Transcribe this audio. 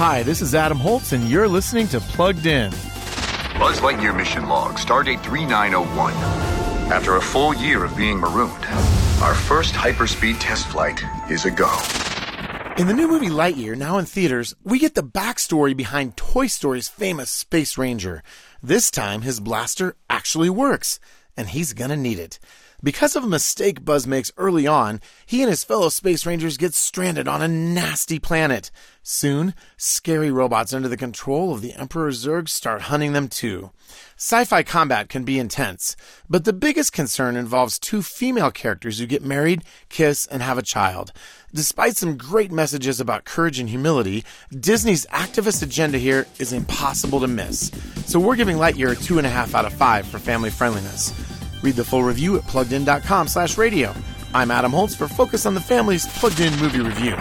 Hi, this is Adam Holz, and you're listening to Plugged In. Buzz Lightyear mission log, stardate 3901. After a full year of being marooned, our first hyperspeed test flight is a go. In the new movie Lightyear, now in theaters, we get the backstory behind Toy Story's famous Space Ranger. This time, his blaster actually works, and he's gonna need it. Because of a mistake Buzz makes early on, he and his fellow Space Rangers get stranded on a nasty planet. Soon, scary robots under the control of the Emperor Zurg start hunting them too. Sci-fi combat can be intense, but the biggest concern involves two female characters who get married, kiss, and have a child. Despite some great messages about courage and humility, Disney's activist agenda here is impossible to miss. So we're giving Lightyear a two and a half out of five for family friendliness. Read the full review at pluggedin.com slash radio. I'm Adam Holz for Focus on the Family's Plugged In Movie Review.